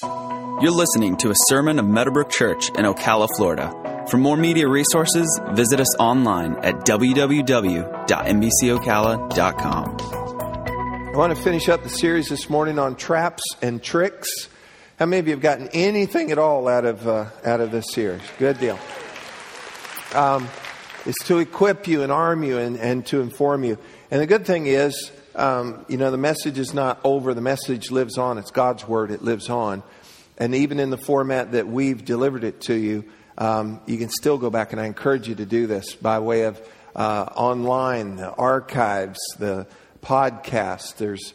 You're listening to a sermon of Meadowbrook Church in Ocala, Florida. For more media resources, visit us online at www.mbcocala.com. I want to finish up the series this morning on traps and tricks. How many of you have gotten anything at all out of uh, out of this series? Good deal. Um, it's to equip you and arm you and, and to inform you. And the good thing is, um, you know, the message is not over. The message lives on. It's God's word. It lives on. And even in the format that we've delivered it to you, um, you can still go back. And I encourage you to do this by way of uh, online, the archives, the podcast. There's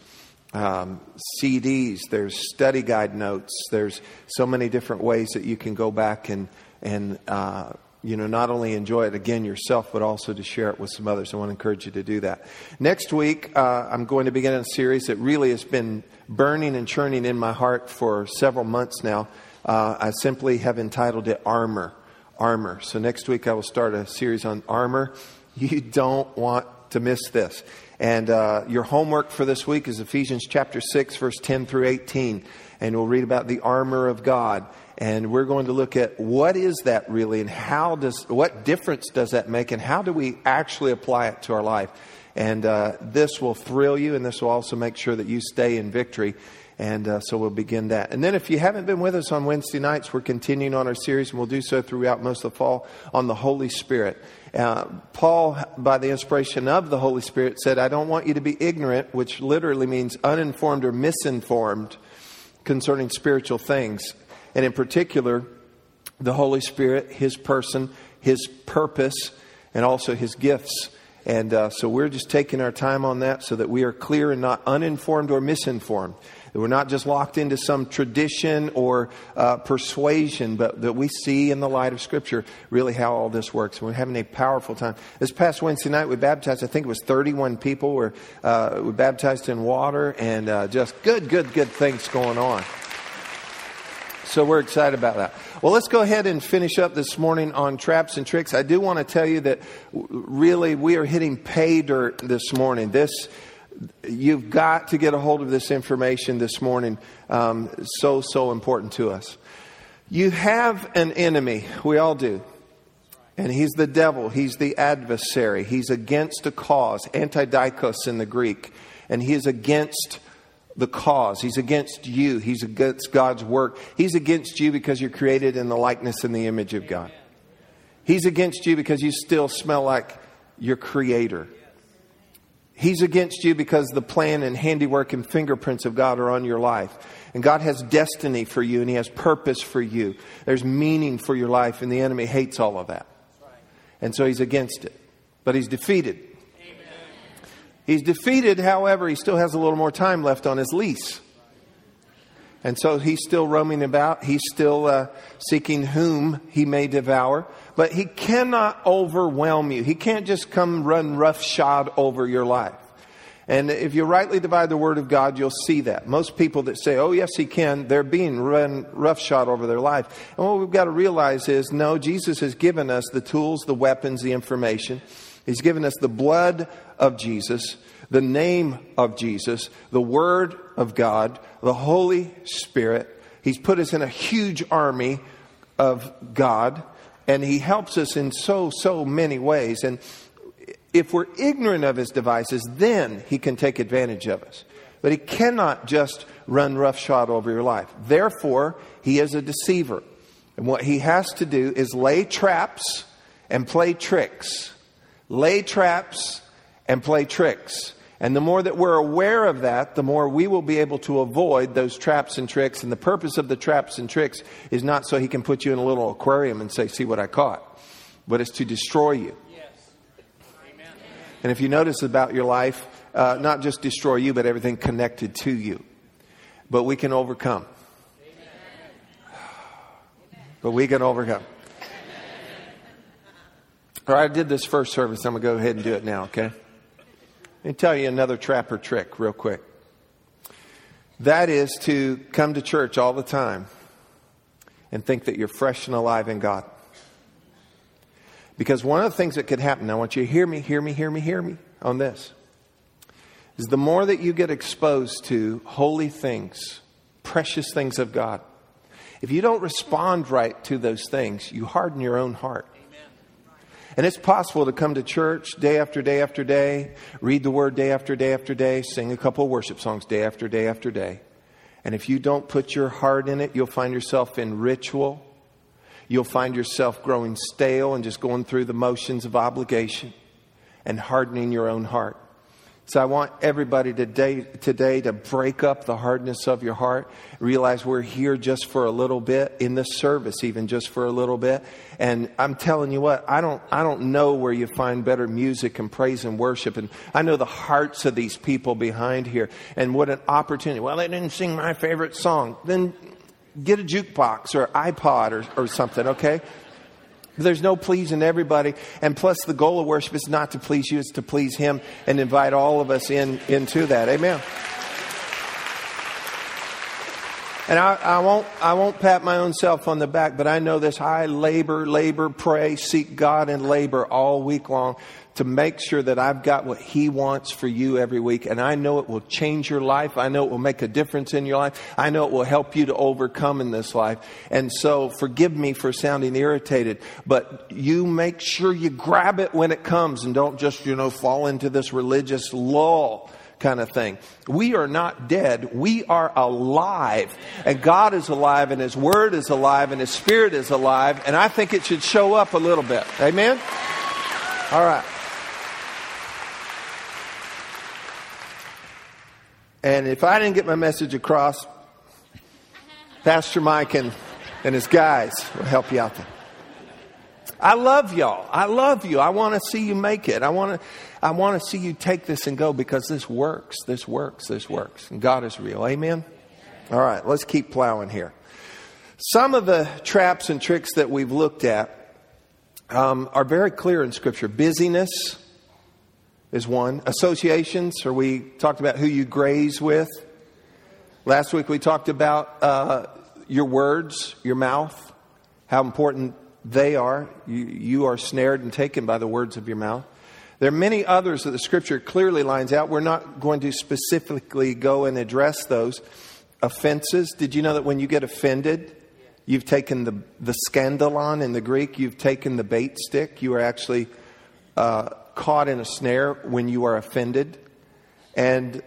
um, CDs, there's study guide notes, there's so many different ways that you can go back and and uh, you know not only enjoy it again yourself, but also to share it with some others. I want to encourage you to do that. Next week, uh, I'm going to begin a series that really has been burning and churning in my heart for several months now. Uh, I simply have entitled it Armor. Armor. So next week I will start a series on armor. You don't want to miss this. And uh, your homework for this week is Ephesians chapter 6, verse 10 through 18. And we'll read about the armor of God. And we're going to look at what is that really and how does, what difference does that make and how do we actually apply it to our life? And uh, this will thrill you and this will also make sure that you stay in victory. And uh, so we'll begin that. And then if you haven't been with us on Wednesday nights, we're continuing on our series, and we'll do so throughout most of the fall on the Holy Spirit. Uh, Paul, by the inspiration of the Holy Spirit, said, I don't want you to be ignorant, which literally means uninformed or misinformed concerning spiritual things. And in particular, the Holy Spirit, His person, His purpose, and also His gifts. And uh, so we're just taking our time on that so that we are clear and not uninformed or misinformed. That we're not just locked into some tradition or uh, persuasion, but that we see in the light of Scripture really how all this works. And we're having a powerful time. This past Wednesday night, we baptized, I think it was 31 people. Were, uh, we baptized in water and uh, just good, good, good things going on. So we're excited about that. Well, let's go ahead and finish up this morning on traps and tricks. I do want to tell you that really we are hitting pay dirt this morning. This you've got to get a hold of this information this morning. Um, so, so important to us. You have an enemy. We all do. And he's the devil. He's the adversary. He's against a cause, antidikos in the Greek. And he is against the cause. He's against you. He's against God's work. He's against you because you're created in the likeness and the image of God. He's against you because you still smell like your creator. He's against you because the plan and handiwork and fingerprints of God are on your life. And God has destiny for you and He has purpose for you. There's meaning for your life, and the enemy hates all of that. And so He's against it. But He's defeated. He's defeated, however, He still has a little more time left on His lease. And so he's still roaming about. He's still uh, seeking whom he may devour. But he cannot overwhelm you. He can't just come run roughshod over your life. And if you rightly divide the word of God, you'll see that. Most people that say, oh, yes, he can, they're being run roughshod over their life. And what we've got to realize is, no, Jesus has given us the tools, the weapons, the information. He's given us the blood of Jesus the name of Jesus, the Word of God, the Holy Spirit. He's put us in a huge army of God, and He helps us in so, so many ways. And if we're ignorant of His devices, then He can take advantage of us. But He cannot just run roughshod over your life. Therefore, He is a deceiver. And what He has to do is lay traps and play tricks. Lay traps and play tricks. And the more that we're aware of that, the more we will be able to avoid those traps and tricks. And the purpose of the traps and tricks is not so he can put you in a little aquarium and say, See what I caught, but it's to destroy you. And if you notice about your life, uh, not just destroy you, but everything connected to you. But we can overcome. But we can overcome. Right, I did this first service. I'm going to go ahead and do it now, okay? Let me tell you another trapper trick, real quick. That is to come to church all the time and think that you're fresh and alive in God. Because one of the things that could happen, I want you to hear me, hear me, hear me, hear me on this, is the more that you get exposed to holy things, precious things of God, If you don't respond right to those things, you harden your own heart. And it's possible to come to church day after day after day, read the word day after day after day, sing a couple worship songs day after day after day. And if you don't put your heart in it, you'll find yourself in ritual. You'll find yourself growing stale and just going through the motions of obligation and hardening your own heart. So I want everybody today, today to break up the hardness of your heart. Realize we're here just for a little bit in this service, even just for a little bit. And I'm telling you what, I don't, I don't know where you find better music and praise and worship. And I know the hearts of these people behind here. And what an opportunity. Well, they didn't sing my favorite song. Then get a jukebox or iPod or, or something, okay? There's no pleasing everybody. And plus, the goal of worship is not to please you, it's to please Him and invite all of us in into that. Amen. And I, I, won't, I won't pat my own self on the back, but I know this. I labor, labor, pray, seek God and labor all week long to make sure that I've got what He wants for you every week. And I know it will change your life. I know it will make a difference in your life. I know it will help you to overcome in this life. And so forgive me for sounding irritated, but you make sure you grab it when it comes and don't just, you know, fall into this religious lull kind of thing. We are not dead. We are alive. And God is alive and His Word is alive and His Spirit is alive. And I think it should show up a little bit. Amen? All right. And if I didn't get my message across, Pastor Mike and, and his guys will help you out there. I love y'all. I love you. I want to see you make it. I want to, I want to see you take this and go because this works. This works. This works. And God is real. Amen. All right. Let's keep plowing here. Some of the traps and tricks that we've looked at um, are very clear in Scripture. Busyness, is one. Associations, or we talked about who you graze with. Last week we talked about uh, your words, your mouth, how important they are. You, you are snared and taken by the words of your mouth. There are many others that the scripture clearly lines out. We're not going to specifically go and address those. Offenses. Did you know that when you get offended, you've taken the, the scandalon in the Greek, you've taken the bait stick. You are actually uh, caught in a snare when you are offended. And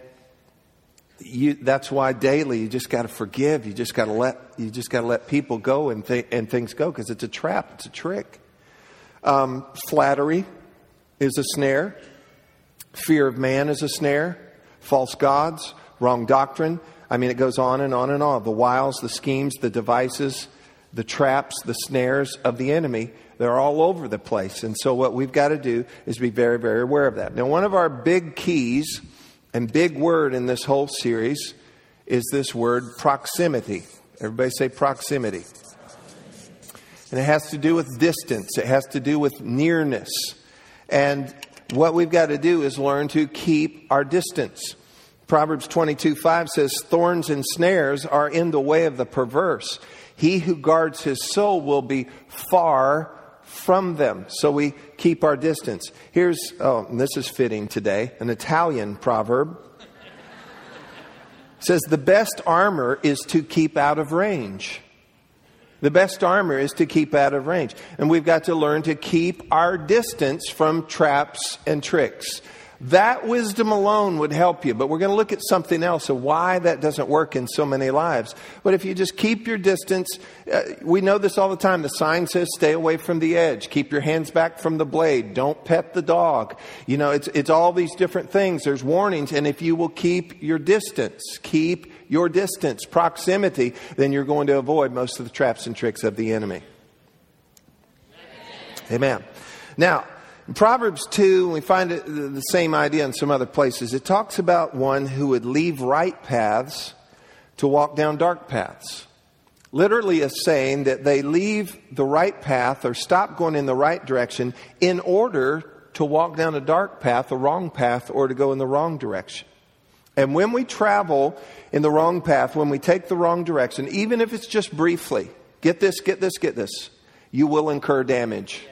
you, that's why daily you just got to forgive. You just got to let you just got to let people go and th- and things go because it's a trap. It's a trick. Um, flattery is a snare. Fear of man is a snare. False gods, wrong doctrine. I mean, it goes on and on and on. The wiles, the schemes, the devices, the traps, the snares of the enemy they're all over the place. And so what we've got to do is be very, very aware of that. Now, one of our big keys and big word in this whole series is this word proximity. Everybody say proximity. And it has to do with distance. It has to do with nearness. And what we've got to do is learn to keep our distance. Proverbs 22 5 says, Thorns and snares are in the way of the perverse. He who guards his soul will be far from them. So we keep our distance. Here's, oh, this is fitting today, an Italian proverb. Says, The best armor is to keep out of range. The best armor is to keep out of range. And we've got to learn to keep our distance from traps and tricks. That wisdom alone would help you, but we're going to look at something else of why that doesn't work in so many lives. But if you just keep your distance, uh, we know this all the time. The sign says stay away from the edge, keep your hands back from the blade, don't pet the dog. You know, it's, it's all these different things. There's warnings, and if you will keep your distance, keep your distance, proximity, then you're going to avoid most of the traps and tricks of the enemy. Amen. Now, in Proverbs 2, we find it, the same idea in some other places. It talks about one who would leave right paths to walk down dark paths. Literally, a saying that they leave the right path or stop going in the right direction in order to walk down a dark path, a wrong path, or to go in the wrong direction. And when we travel in the wrong path, when we take the wrong direction, even if it's just briefly, get this, get this, get this, you will incur damage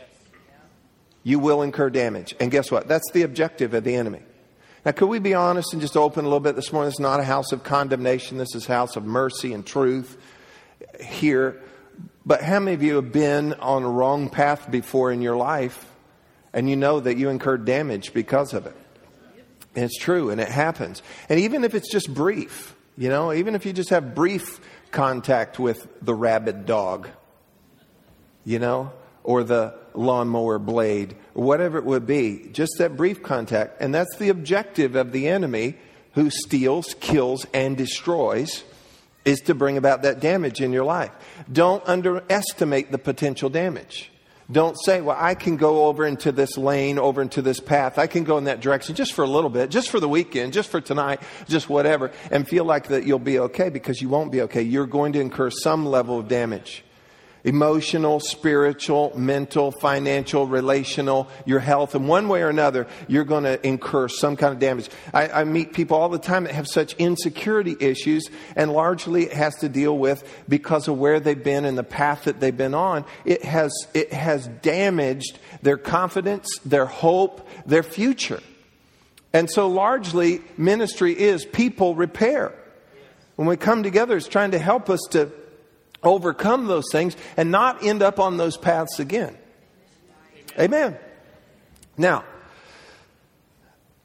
you will incur damage. And guess what? That's the objective of the enemy. Now, could we be honest and just open a little bit this morning? This is not a house of condemnation. This is a house of mercy and truth. here, but how many of you have been on a wrong path before in your life and you know that you incurred damage because of it? And it's true and it happens. And even if it's just brief, you know, even if you just have brief contact with the rabid dog, you know, or the lawnmower blade, or whatever it would be, just that brief contact. And that's the objective of the enemy who steals, kills, and destroys is to bring about that damage in your life. Don't underestimate the potential damage. Don't say, well, I can go over into this lane, over into this path. I can go in that direction just for a little bit, just for the weekend, just for tonight, just whatever, and feel like that you'll be okay because you won't be okay. You're going to incur some level of damage emotional, spiritual, mental, financial, relational, your health. In one way or another, you're going to incur some kind of damage. I, I, meet people all the time that have such insecurity issues, and largely it has to deal with because of where they've been and the path that they've been on. It has, it has damaged their confidence, their hope, their future. And so largely ministry is people repair. When we come together, it's trying to help us to overcome those things and not end up on those paths again. Amen. Now,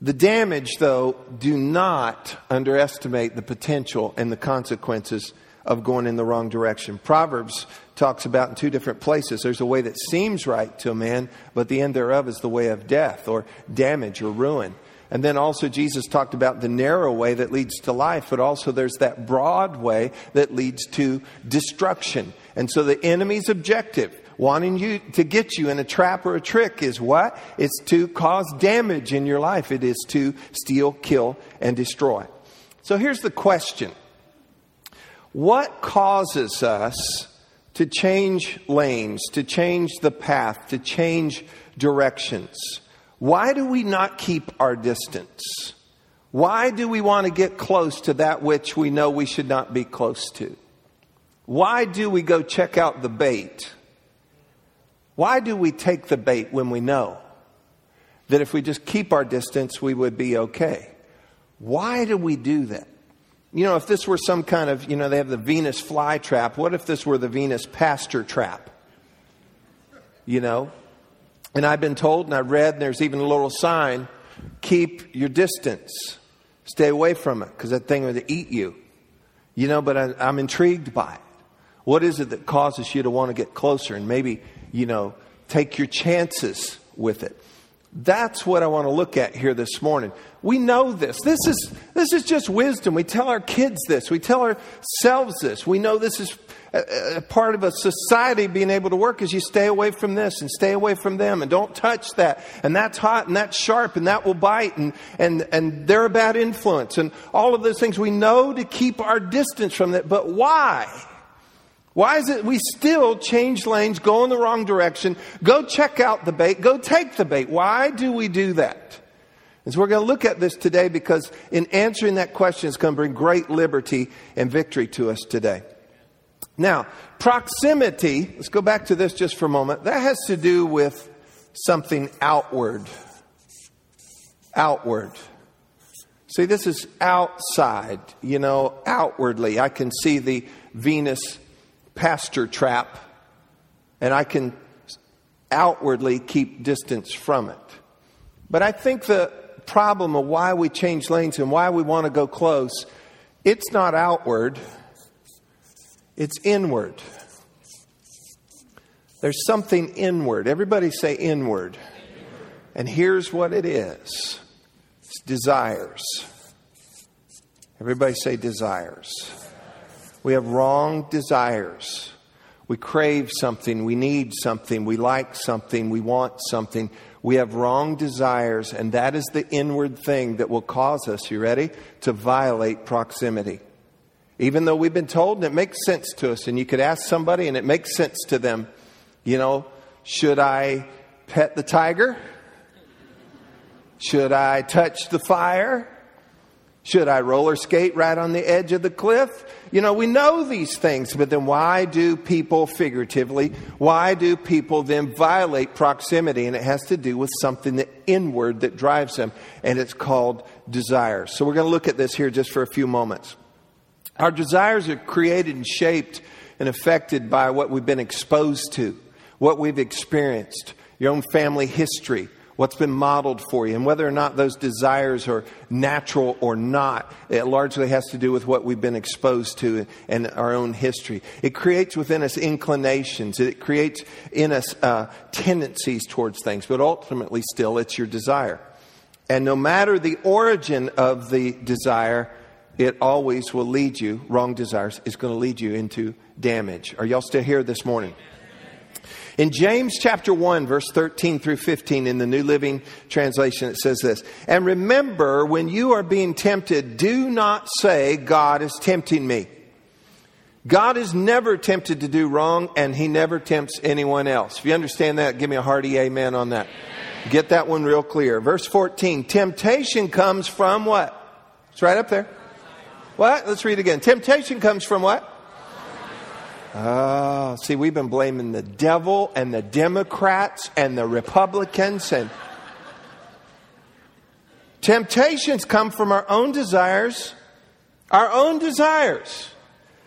the damage, though, do not underestimate the potential and the consequences of going in the wrong direction. Proverbs talks about in two different places there's a way that seems right to a man, but the end thereof is the way of death or damage or ruin. And then also, Jesus talked about the narrow way that leads to life, but also there's that broad way that leads to destruction. And so, the enemy's objective, wanting you to get you in a trap or a trick, is what? It's to cause damage in your life, it is to steal, kill, and destroy. So, here's the question What causes us to change lanes, to change the path, to change directions? Why do we not keep our distance? Why do we want to get close to that which we know we should not be close to? Why do we go check out the bait? Why do we take the bait when we know that if we just keep our distance, we would be okay? Why do we do that? You know, if this were some kind of, you know, they have the Venus fly trap, what if this were the Venus pasture trap? You know, and I've been told, and I read, and there's even a little sign keep your distance, stay away from it, because that thing will eat you. You know, but I, I'm intrigued by it. What is it that causes you to want to get closer and maybe, you know, take your chances with it? That's what I want to look at here this morning. We know this. This is, this is just wisdom. We tell our kids this. We tell ourselves this. We know this is a, part of a society being able to work is you stay away from this and stay away from them and don't touch that. And that's hot and that's sharp and that will bite and, and, and they're a bad influence and all of those things. We know to keep our distance from that. But why? Why is it we still change lanes, go in the wrong direction, go check out the bait, go take the bait? Why do we do that? And so we're going to look at this today because in answering that question is going to bring great liberty and victory to us today. Now, proximity, let's go back to this just for a moment. That has to do with something outward. Outward. See, this is outside, you know, outwardly. I can see the Venus pasture trap, and I can outwardly keep distance from it. But I think the problem of why we change lanes and why we want to go close, it's not outward, it's inward. There's something inward. Everybody say inward. And here's what it is it's desires. Everybody say desires. We have wrong desires. We crave something, we need something, we like something, we want something. We have wrong desires, and that is the inward thing that will cause us, you ready, to violate proximity. Even though we've been told and it makes sense to us, and you could ask somebody and it makes sense to them, you know, should I pet the tiger? Should I touch the fire? Should I roller skate right on the edge of the cliff? You know, we know these things, but then why do people figuratively, why do people then violate proximity? And it has to do with something that inward that drives them, and it's called desire. So we're going to look at this here just for a few moments. Our desires are created and shaped and affected by what we've been exposed to, what we've experienced, your own family history, what's been modeled for you, and whether or not those desires are natural or not. It largely has to do with what we've been exposed to and our own history. It creates within us inclinations, it creates in us uh, tendencies towards things, but ultimately, still, it's your desire. And no matter the origin of the desire, it always will lead you, wrong desires, is going to lead you into damage. Are y'all still here this morning? In James chapter 1, verse 13 through 15, in the New Living Translation, it says this And remember, when you are being tempted, do not say, God is tempting me. God is never tempted to do wrong, and he never tempts anyone else. If you understand that, give me a hearty amen on that. Get that one real clear. Verse 14 Temptation comes from what? It's right up there. What? Let's read again. Temptation comes from what? Oh, see, we've been blaming the devil and the Democrats and the Republicans and temptations come from our own desires, our own desires,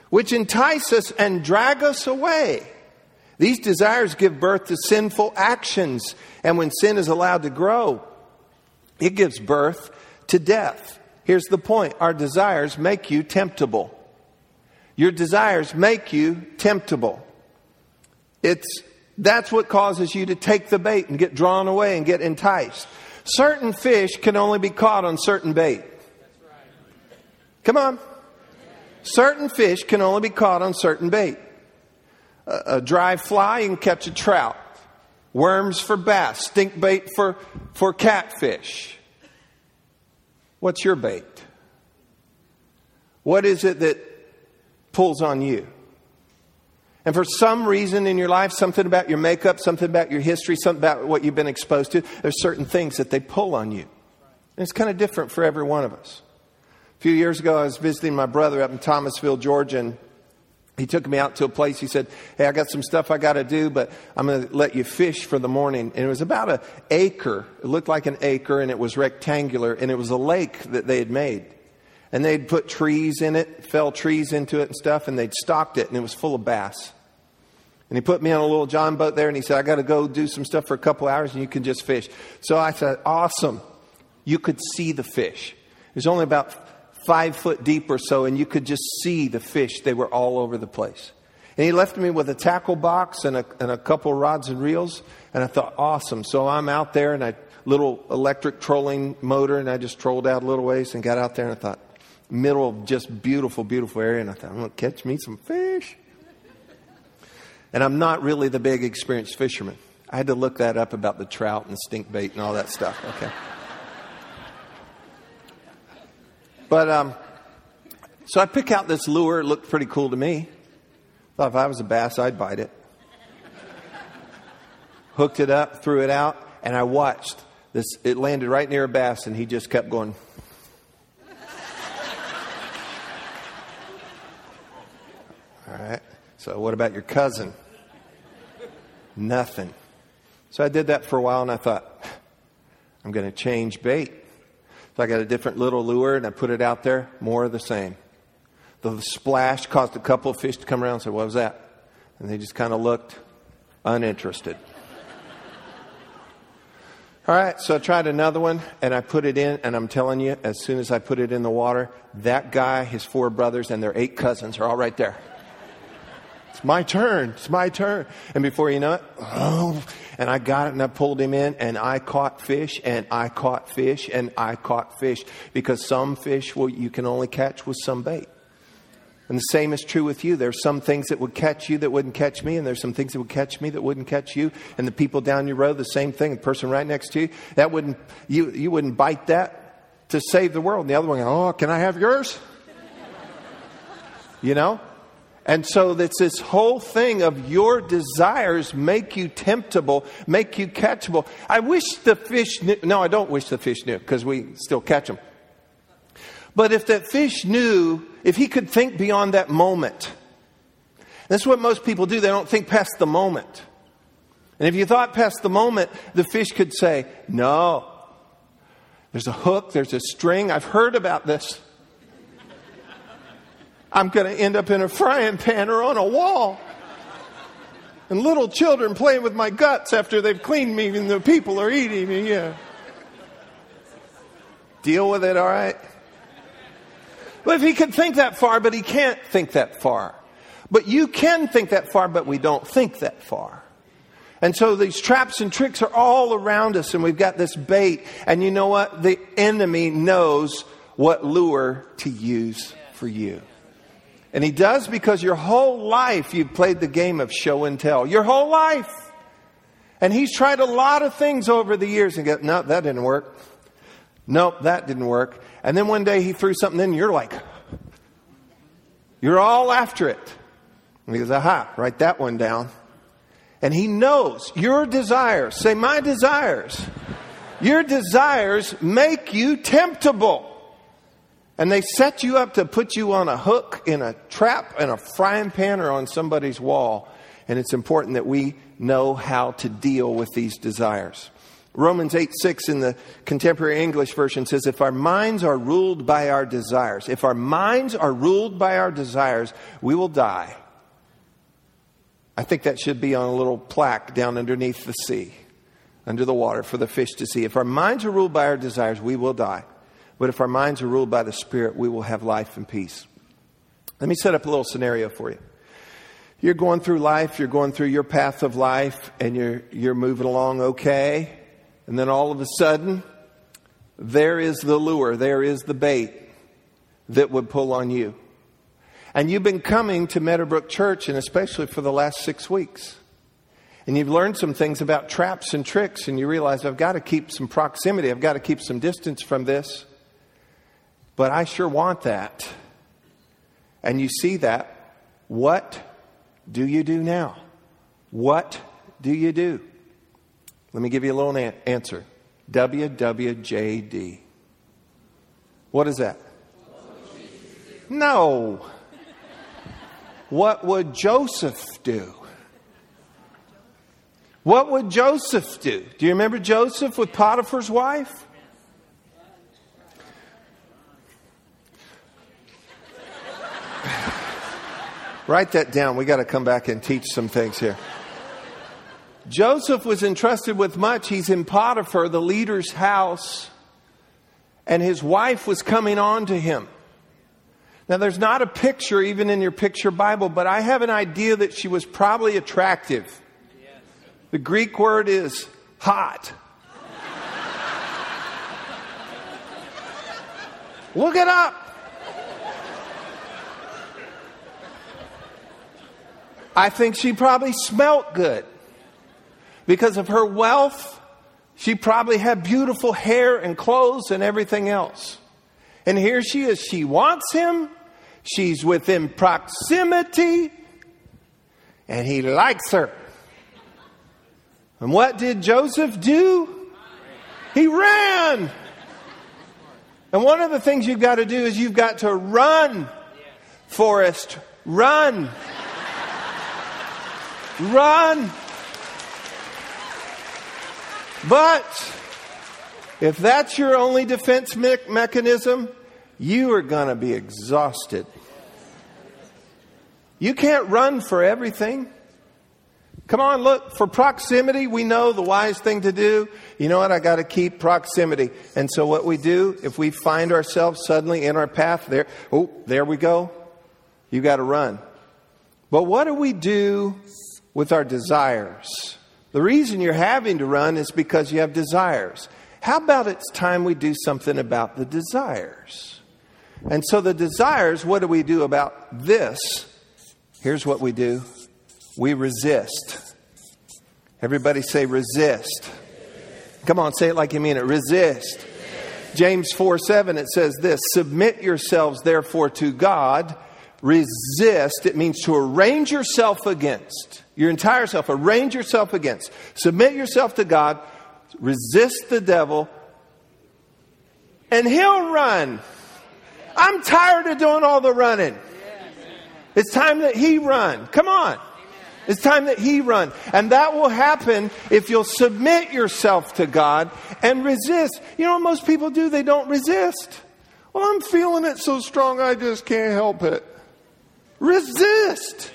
which entice us and drag us away. These desires give birth to sinful actions, and when sin is allowed to grow, it gives birth to death. Here's the point our desires make you temptable. Your desires make you temptable. It's, that's what causes you to take the bait and get drawn away and get enticed. Certain fish can only be caught on certain bait. Come on. Certain fish can only be caught on certain bait. A, a dry fly, you can catch a trout. Worms for bass. Stink bait for, for catfish. What's your bait? What is it that pulls on you. And for some reason in your life, something about your makeup, something about your history, something about what you've been exposed to, there's certain things that they pull on you. And it's kind of different for every one of us. A few years ago, I was visiting my brother up in Thomasville, Georgia, and he took me out to a place. He said, Hey, I got some stuff I got to do, but I'm going to let you fish for the morning. And it was about an acre. It looked like an acre, and it was rectangular, and it was a lake that they had made and they'd put trees in it, fell trees into it and stuff, and they'd stocked it, and it was full of bass. And he put me on a little John boat there, and he said, I got to go do some stuff for a couple hours, and you can just fish. So I said, Awesome. You could see the fish. Was only about five foot deep or so, and you could just see the fish. They were all over the place. And he left me with a tackle box and a, and a couple rods and reels, and I thought, Awesome. So I'm out there, and I little electric trolling motor, and I just trolled out a little ways and got out there, and I thought, middle of just beautiful, beautiful area, and I thought, I'm to catch me some fish. And I'm not really the big experienced fisherman. I had to look that up about the trout and stink bait and all that stuff. Okay. But um, so I pick out this lure. It looked pretty cool to me. Thought if I was a bass, I'd bite it. Hooked it up, threw it out, and I watched. This it landed right near a bass, and he just kept going. All right. So, what about your cousin? Nothing. So, I did that for a while and I thought, I'm going to change bait. So, I got a different little lure and I put it out there, more of the same. The splash caused a couple of fish to come around and say, What was that? And they just kind of looked uninterested. All right, so I tried another one and I put it in, and I'm telling you, as soon as I put it in the water, that guy, his four brothers, and their eight cousins are all right there. My turn. It's my turn. And before you know it, oh, and I got it and I pulled him in and I caught fish and I caught fish and I caught fish because some fish well, you can only catch with some bait. And the same is true with you. There's some things that would catch you that wouldn't catch me, and there's some things that would catch me that wouldn't catch you. And the people down your road, the same thing. The person right next to you, that wouldn't you you wouldn't bite that to save the world. And the other one, oh, can I have yours? You know, and so it's this whole thing of your desires make you temptable, make you catchable. I wish the fish knew. No, I don't wish the fish knew because we still catch them. But if that fish knew, if he could think beyond that moment, that's what most people do. They don't think past the moment. And if you thought past the moment, the fish could say, No, there's a hook, there's a string. I've heard about this. I'm going to end up in a frying pan or on a wall. And little children playing with my guts after they've cleaned me and the people are eating me. Yeah. Deal with it, all right? Well, if he could think that far, but he can't think that far. But you can think that far, but we don't think that far. And so these traps and tricks are all around us, and we've got this bait. And you know what? The enemy knows what lure to use for you. And he does because your whole life you've played the game of show and tell. Your whole life. And he's tried a lot of things over the years and go, no, that didn't work. Nope, that didn't work. And then one day he threw something in, and you're like, you're all after it. And he goes, aha, write that one down. And He knows your desires. Say, my desires. Your desires make you temptable. And they set you up to put you on a hook, in a trap, in a frying pan, or on somebody's wall. And it's important that we know how to deal with these desires. Romans 8 6 in the contemporary English version says, If our minds are ruled by our desires, if our minds are ruled by our desires, we will die. I think that should be on a little plaque down underneath the sea, under the water, for the fish to see. If our minds are ruled by our desires, we will die. But if our minds are ruled by the Spirit, we will have life and peace. Let me set up a little scenario for you. You're going through life, you're going through your path of life, and you're, you're moving along okay. And then all of a sudden, there is the lure, there is the bait that would pull on you. And you've been coming to Meadowbrook Church, and especially for the last six weeks. And you've learned some things about traps and tricks, and you realize I've got to keep some proximity, I've got to keep some distance from this. But I sure want that. And you see that. What do you do now? What do you do? Let me give you a little answer WWJD. What is that? No. What would Joseph do? What would Joseph do? Do you remember Joseph with Potiphar's wife? Write that down. We got to come back and teach some things here. Joseph was entrusted with much. He's in Potiphar, the leader's house, and his wife was coming on to him. Now, there's not a picture even in your picture Bible, but I have an idea that she was probably attractive. The Greek word is hot. Look it up. I think she probably smelt good. Because of her wealth, she probably had beautiful hair and clothes and everything else. And here she is. She wants him. She's within proximity. And he likes her. And what did Joseph do? He ran. And one of the things you've got to do is you've got to run, Forrest. Run. Run. But if that's your only defense me- mechanism, you are going to be exhausted. You can't run for everything. Come on, look, for proximity, we know the wise thing to do. You know what? I got to keep proximity. And so, what we do, if we find ourselves suddenly in our path, there, oh, there we go. You got to run. But what do we do with our desires? The reason you're having to run is because you have desires. How about it's time we do something about the desires? And so, the desires, what do we do about this? Here's what we do we resist. Everybody say resist. Come on, say it like you mean it. Resist. James 4 7, it says this Submit yourselves, therefore, to God. Resist, it means to arrange yourself against. Your entire self, arrange yourself against. Submit yourself to God resist the devil, and he'll run. I'm tired of doing all the running. It's time that he run. Come on. It's time that he run. And that will happen if you'll submit yourself to God and resist. You know what most people do? They don't resist. Well, I'm feeling it so strong I just can't help it. Resist.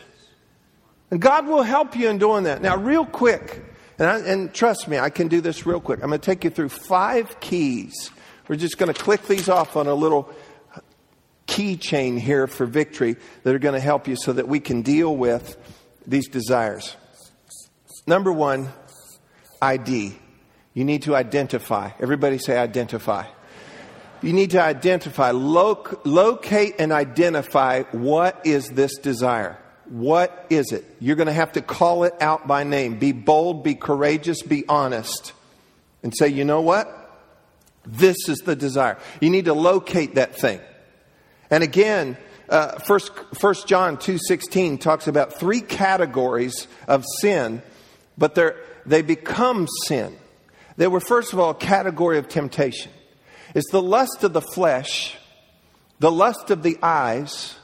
And God will help you in doing that. Now, real quick, and, I, and trust me, I can do this real quick. I'm going to take you through five keys. We're just going to click these off on a little keychain here for victory that are going to help you so that we can deal with these desires. Number one, ID. You need to identify. Everybody say identify. You need to identify, loc- locate and identify what is this desire. What is it? You're going to have to call it out by name. Be bold, be courageous, be honest. And say, you know what? This is the desire. You need to locate that thing. And again, uh, first, first John 2.16 talks about three categories of sin, but they're, they become sin. They were, first of all, a category of temptation. It's the lust of the flesh, the lust of the eyes,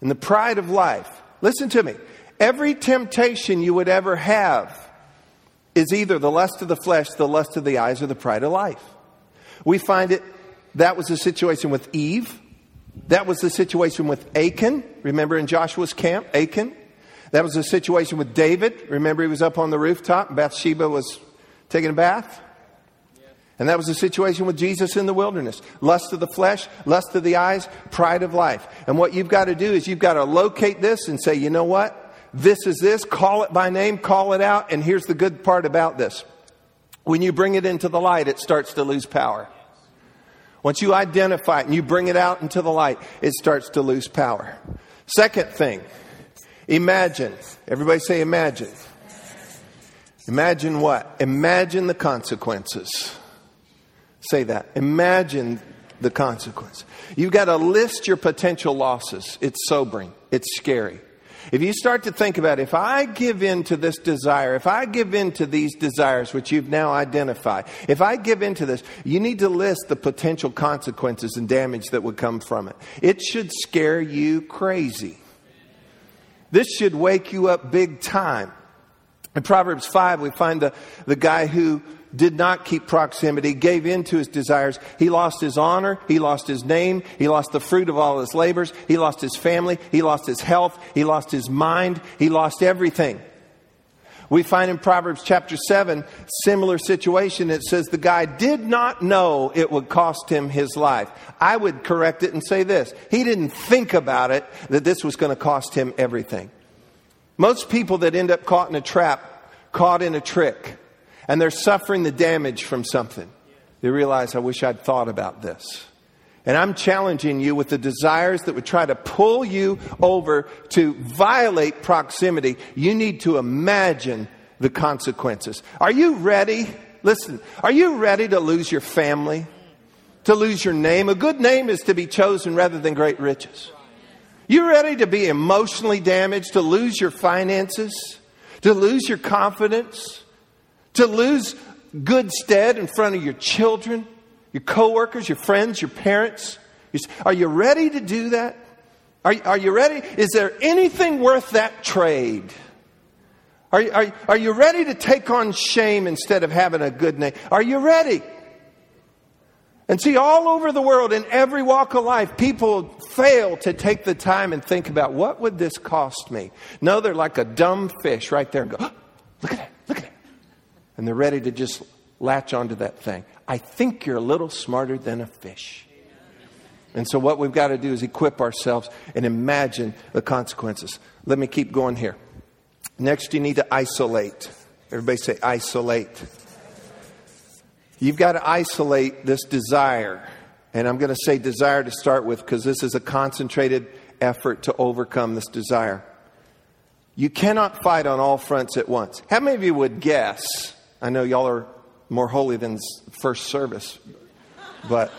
and the pride of life. Listen to me. Every temptation you would ever have is either the lust of the flesh, the lust of the eyes, or the pride of life. We find it, that was the situation with Eve. That was the situation with Achan. Remember in Joshua's camp, Achan? That was the situation with David. Remember he was up on the rooftop and Bathsheba was taking a bath? And that was the situation with Jesus in the wilderness. Lust of the flesh, lust of the eyes, pride of life. And what you've got to do is you've got to locate this and say, you know what? This is this. Call it by name, call it out. And here's the good part about this. When you bring it into the light, it starts to lose power. Once you identify it and you bring it out into the light, it starts to lose power. Second thing, imagine. Everybody say imagine. Imagine what? Imagine the consequences. Say that. Imagine the consequence. You've got to list your potential losses. It's sobering. It's scary. If you start to think about if I give in to this desire, if I give in to these desires which you've now identified, if I give in to this, you need to list the potential consequences and damage that would come from it. It should scare you crazy. This should wake you up big time. In Proverbs 5, we find the, the guy who did not keep proximity, gave in to his desires. He lost his honor. He lost his name. He lost the fruit of all his labors. He lost his family. He lost his health. He lost his mind. He lost everything. We find in Proverbs chapter 7, similar situation. It says the guy did not know it would cost him his life. I would correct it and say this. He didn't think about it that this was going to cost him everything. Most people that end up caught in a trap, caught in a trick, and they're suffering the damage from something. They realize, I wish I'd thought about this. And I'm challenging you with the desires that would try to pull you over to violate proximity. You need to imagine the consequences. Are you ready? Listen, are you ready to lose your family? To lose your name? A good name is to be chosen rather than great riches. You ready to be emotionally damaged, to lose your finances, to lose your confidence? To lose good stead in front of your children, your coworkers, your friends, your parents? Are you ready to do that? Are, are you ready? Is there anything worth that trade? Are, are, are you ready to take on shame instead of having a good name? Are you ready? And see, all over the world, in every walk of life, people fail to take the time and think about what would this cost me? No, they're like a dumb fish right there and go, oh, look at that, and they're ready to just latch onto that thing. I think you're a little smarter than a fish. And so, what we've got to do is equip ourselves and imagine the consequences. Let me keep going here. Next, you need to isolate. Everybody say, isolate. You've got to isolate this desire. And I'm going to say desire to start with because this is a concentrated effort to overcome this desire. You cannot fight on all fronts at once. How many of you would guess I know y'all are more holy than first service, but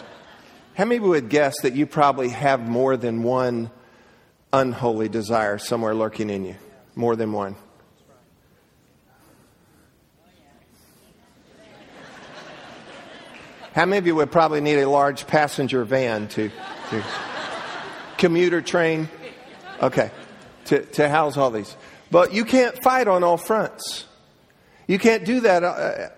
how many would guess that you probably have more than one unholy desire somewhere lurking in you? More than one. How many of you would probably need a large passenger van to, to commuter train? Okay, to, to house all these. But you can't fight on all fronts. You can't do that uh,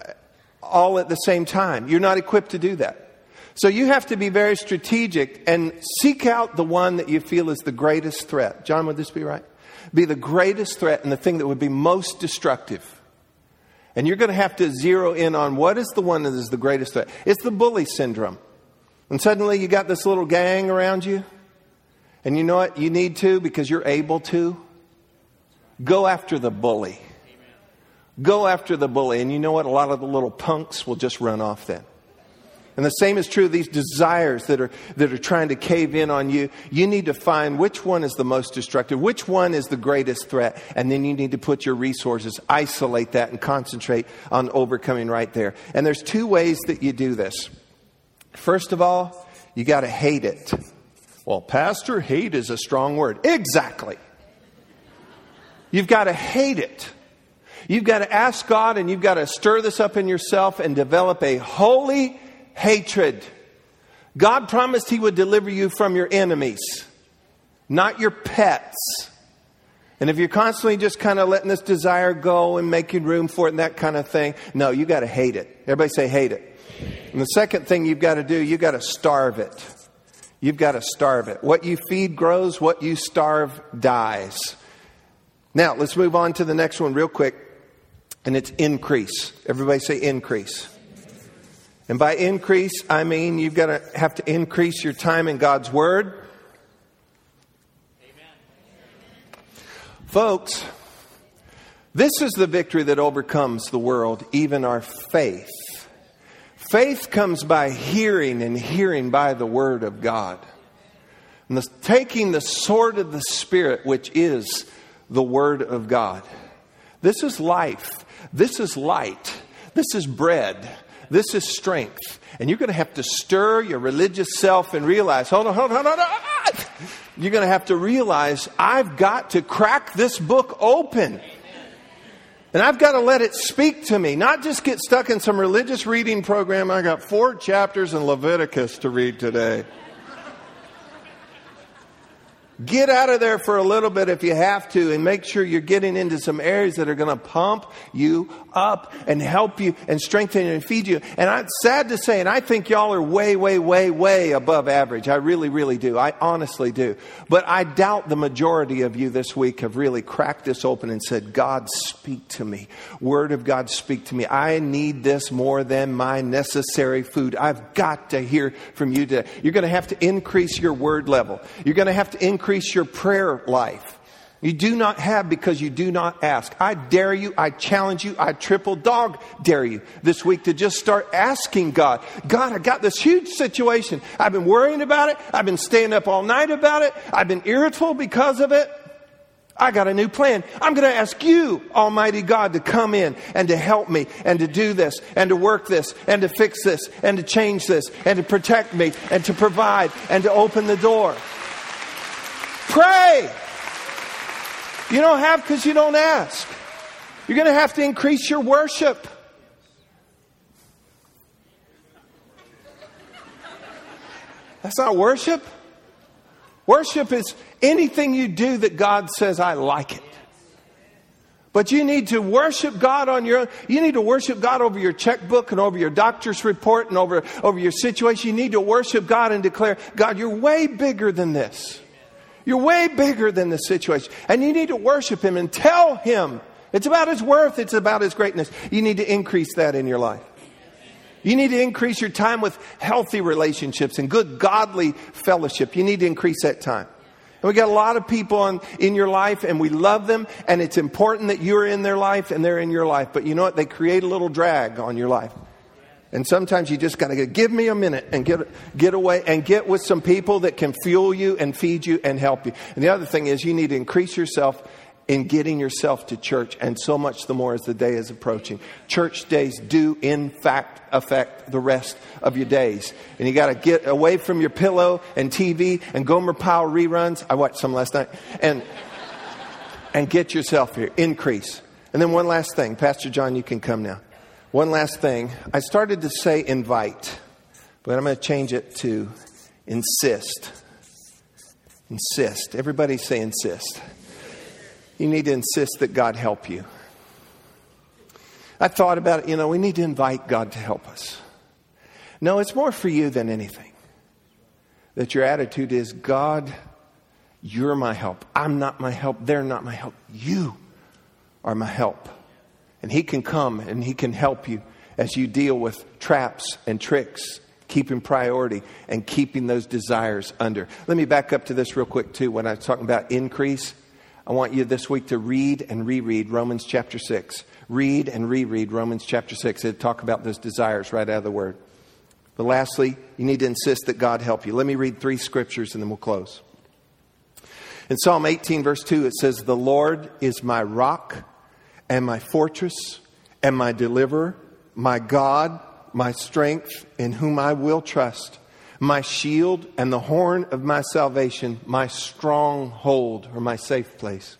all at the same time. You're not equipped to do that. So you have to be very strategic and seek out the one that you feel is the greatest threat. John, would this be right? Be the greatest threat and the thing that would be most destructive. And you're going to have to zero in on what is the one that is the greatest threat. It's the bully syndrome. And suddenly you got this little gang around you. And you know what? You need to, because you're able to, go after the bully. Go after the bully. And you know what? A lot of the little punks will just run off then. And the same is true of these desires that are, that are trying to cave in on you. You need to find which one is the most destructive, which one is the greatest threat, and then you need to put your resources, isolate that, and concentrate on overcoming right there. And there's two ways that you do this. First of all, you got to hate it. Well, Pastor, hate is a strong word. Exactly. You've got to hate it. You've got to ask God and you've got to stir this up in yourself and develop a holy hatred. God promised He would deliver you from your enemies, not your pets. And if you're constantly just kind of letting this desire go and making room for it and that kind of thing, no, you got to hate it. Everybody say hate it. And the second thing you've got to do, you've got to starve it. You've got to starve it. What you feed grows, what you starve dies. Now, let's move on to the next one real quick, and it's increase. Everybody say increase. And by increase, I mean you've got to have to increase your time in God's Word. Amen. Folks, this is the victory that overcomes the world, even our faith. Faith comes by hearing, and hearing by the Word of God. And the, taking the sword of the Spirit, which is the Word of God. This is life. This is light. This is bread. This is strength. And you're going to have to stir your religious self and realize, hold on, hold on, hold on. You're going to have to realize, I've got to crack this book open. And I've got to let it speak to me, not just get stuck in some religious reading program. I got four chapters in Leviticus to read today. Get out of there for a little bit if you have to and make sure you're getting into some areas that are going to pump you up and help you and strengthen you and feed you. And I'm sad to say, and I think y'all are way, way, way, way above average. I really, really do. I honestly do. But I doubt the majority of you this week have really cracked this open and said, God, speak to me. Word of God, speak to me. I need this more than my necessary food. I've got to hear from you today. You're going to have to increase your word level. You're going to have to increase increase your prayer life. You do not have because you do not ask. I dare you, I challenge you, I triple dog dare you this week to just start asking God, God, I got this huge situation. I've been worrying about it. I've been staying up all night about it. I've been irritable because of it. I got a new plan. I'm going to ask you, Almighty God, to come in and to help me and to do this and to work this and to fix this and to change this and to protect me and to provide and to open the door. Pray. You don't have because you don't ask. You're going to have to increase your worship. That's not worship. Worship is anything you do that God says, I like it. But you need to worship God on your own. You need to worship God over your checkbook and over your doctor's report and over, over your situation. You need to worship God and declare, God, you're way bigger than this. You're way bigger than the situation. And you need to worship Him and tell Him. It's about His worth, it's about His greatness. You need to increase that in your life. You need to increase your time with healthy relationships and good godly fellowship. You need to increase that time. And we got a lot of people on, in your life and we love them and it's important that you're in their life and they're in your life. But you know what? They create a little drag on your life. And sometimes you just got to give me a minute and get, get away and get with some people that can fuel you and feed you and help you. And the other thing is you need to increase yourself in getting yourself to church and so much the more as the day is approaching. Church days do in fact affect the rest of your days. And you got to get away from your pillow and TV and Gomer Pyle reruns. I watched some last night. And, and get yourself here. Increase. And then one last thing. Pastor John, you can come now. One last thing. I started to say invite, but I'm going to change it to insist. Insist. Everybody say insist. You need to insist that God help you. I thought about it, you know, we need to invite God to help us. No, it's more for you than anything. That your attitude is God, you're my help. I'm not my help. They're not my help. You are my help. And He can come and He can help you as you deal with traps and tricks, keeping priority and keeping those desires under. Let me back up to this real quick, too. When I was talking about increase, I want you this week to read and reread Romans chapter 6. Read and reread Romans chapter 6. It'll talk about those desires right out of the Word. But lastly, you need to insist that God help you. Let me read three scriptures and then we'll close. In Psalm 18, verse 2, it says, The Lord is my rock and my fortress and my deliverer, my God, my strength, in whom I will trust, my shield and the horn of my salvation, my stronghold or my safe place.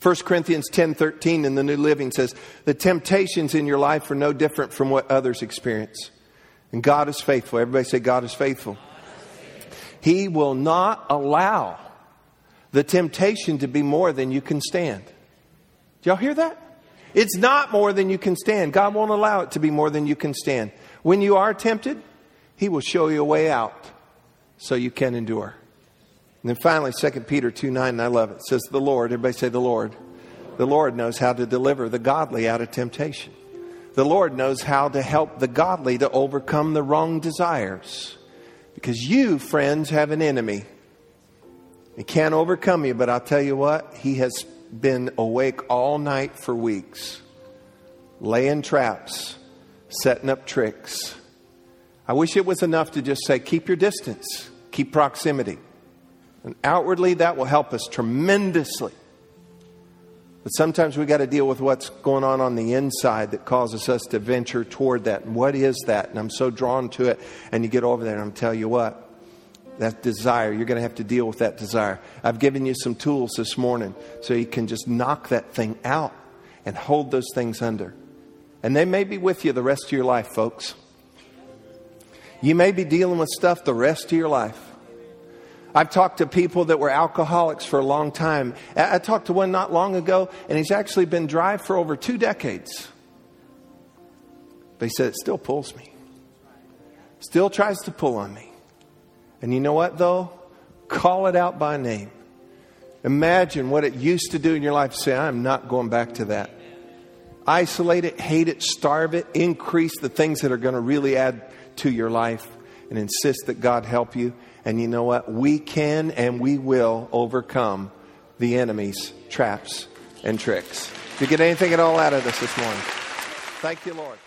1 Corinthians 10:13 in the New Living says, "The temptations in your life are no different from what others experience." And God is faithful. Everybody say, God is faithful. He will not allow the temptation to be more than you can stand. Y'all hear that? It's not more than you can stand. God won't allow it to be more than you can stand. When you are tempted, He will show you a way out so you can endure. And then finally, 2 Peter 2 9, and I love it. it says, The Lord, everybody say, The Lord. The Lord knows how to deliver the godly out of temptation. The Lord knows how to help the godly to overcome the wrong desires. Because you, friends, have an enemy. He can't overcome you, but I'll tell you what, he has been awake all night for weeks, laying traps, setting up tricks. I wish it was enough to just say, keep your distance, keep proximity. And outwardly, that will help us tremendously. But sometimes we got to deal with what's going on on the inside that causes us to venture toward that. And what is that? And I'm so drawn to it. And you get over there, and I'm tell you what, that desire, you're going to have to deal with that desire. I've given you some tools this morning so you can just knock that thing out and hold those things under. And they may be with you the rest of your life, folks. You may be dealing with stuff the rest of your life. I've talked to people that were alcoholics for a long time. I talked to one not long ago, and he's actually been dry for over two decades. But he said, It still pulls me, still tries to pull on me. And you know what, though? Call it out by name. Imagine what it used to do in your life. Say, I'm not going back to that. Isolate it, hate it, starve it, increase the things that are going to really add to your life, and insist that God help you and you know what? We can and we will overcome the enemy's traps and tricks. Did you get anything at all out of this this morning? Thank you, Lord.